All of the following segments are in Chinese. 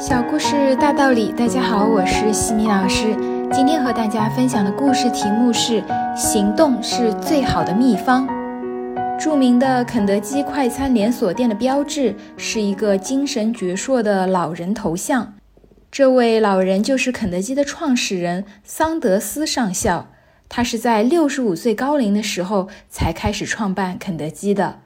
小故事大道理，大家好，我是西米老师。今天和大家分享的故事题目是“行动是最好的秘方”。著名的肯德基快餐连锁店的标志是一个精神矍铄的老人头像，这位老人就是肯德基的创始人桑德斯上校。他是在六十五岁高龄的时候才开始创办肯德基的。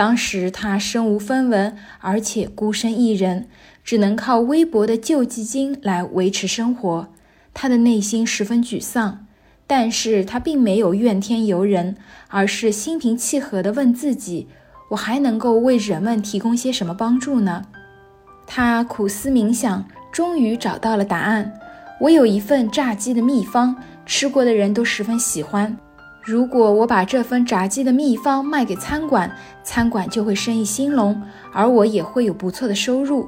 当时他身无分文，而且孤身一人，只能靠微薄的救济金来维持生活。他的内心十分沮丧，但是他并没有怨天尤人，而是心平气和地问自己：“我还能够为人们提供些什么帮助呢？”他苦思冥想，终于找到了答案：“我有一份炸鸡的秘方，吃过的人都十分喜欢。”如果我把这份炸鸡的秘方卖给餐馆，餐馆就会生意兴隆，而我也会有不错的收入。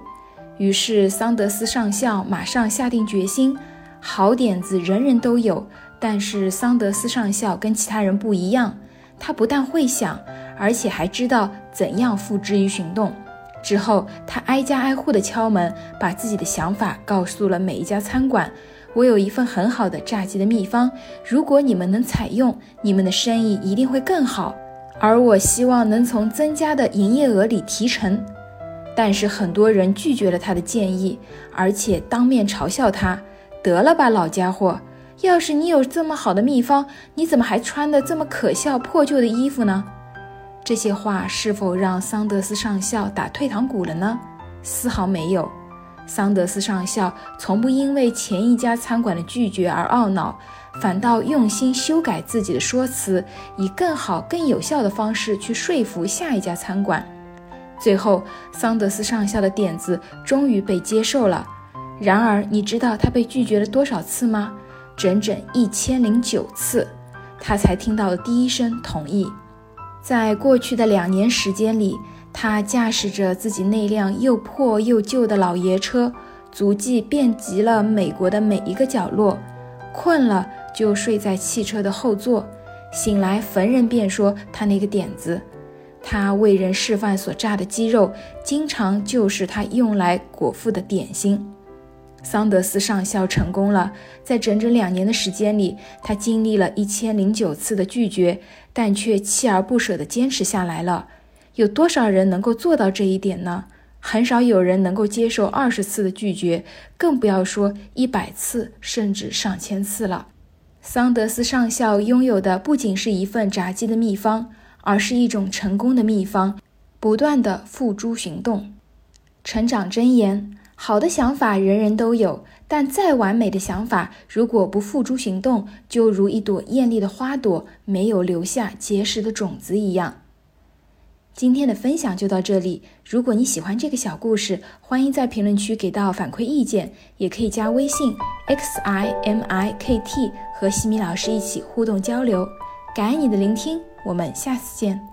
于是桑德斯上校马上下定决心。好点子人人都有，但是桑德斯上校跟其他人不一样，他不但会想，而且还知道怎样付之于行动。之后，他挨家挨户的敲门，把自己的想法告诉了每一家餐馆。我有一份很好的炸鸡的秘方，如果你们能采用，你们的生意一定会更好。而我希望能从增加的营业额里提成。但是很多人拒绝了他的建议，而且当面嘲笑他：“得了吧，老家伙！要是你有这么好的秘方，你怎么还穿的这么可笑破旧的衣服呢？”这些话是否让桑德斯上校打退堂鼓了呢？丝毫没有。桑德斯上校从不因为前一家餐馆的拒绝而懊恼，反倒用心修改自己的说辞，以更好、更有效的方式去说服下一家餐馆。最后，桑德斯上校的点子终于被接受了。然而，你知道他被拒绝了多少次吗？整整一千零九次，他才听到了第一声同意。在过去的两年时间里。他驾驶着自己那辆又破又旧的老爷车，足迹遍及了美国的每一个角落。困了就睡在汽车的后座，醒来逢人便说他那个点子。他为人示范所炸的鸡肉，经常就是他用来果腹的点心。桑德斯上校成功了，在整整两年的时间里，他经历了一千零九次的拒绝，但却锲而不舍地坚持下来了。有多少人能够做到这一点呢？很少有人能够接受二十次的拒绝，更不要说一百次甚至上千次了。桑德斯上校拥有的不仅是一份炸鸡的秘方，而是一种成功的秘方：不断的付诸行动。成长箴言：好的想法人人都有，但再完美的想法，如果不付诸行动，就如一朵艳丽的花朵，没有留下结实的种子一样。今天的分享就到这里。如果你喜欢这个小故事，欢迎在评论区给到反馈意见，也可以加微信 x i m i k t 和西米老师一起互动交流。感恩你的聆听，我们下次见。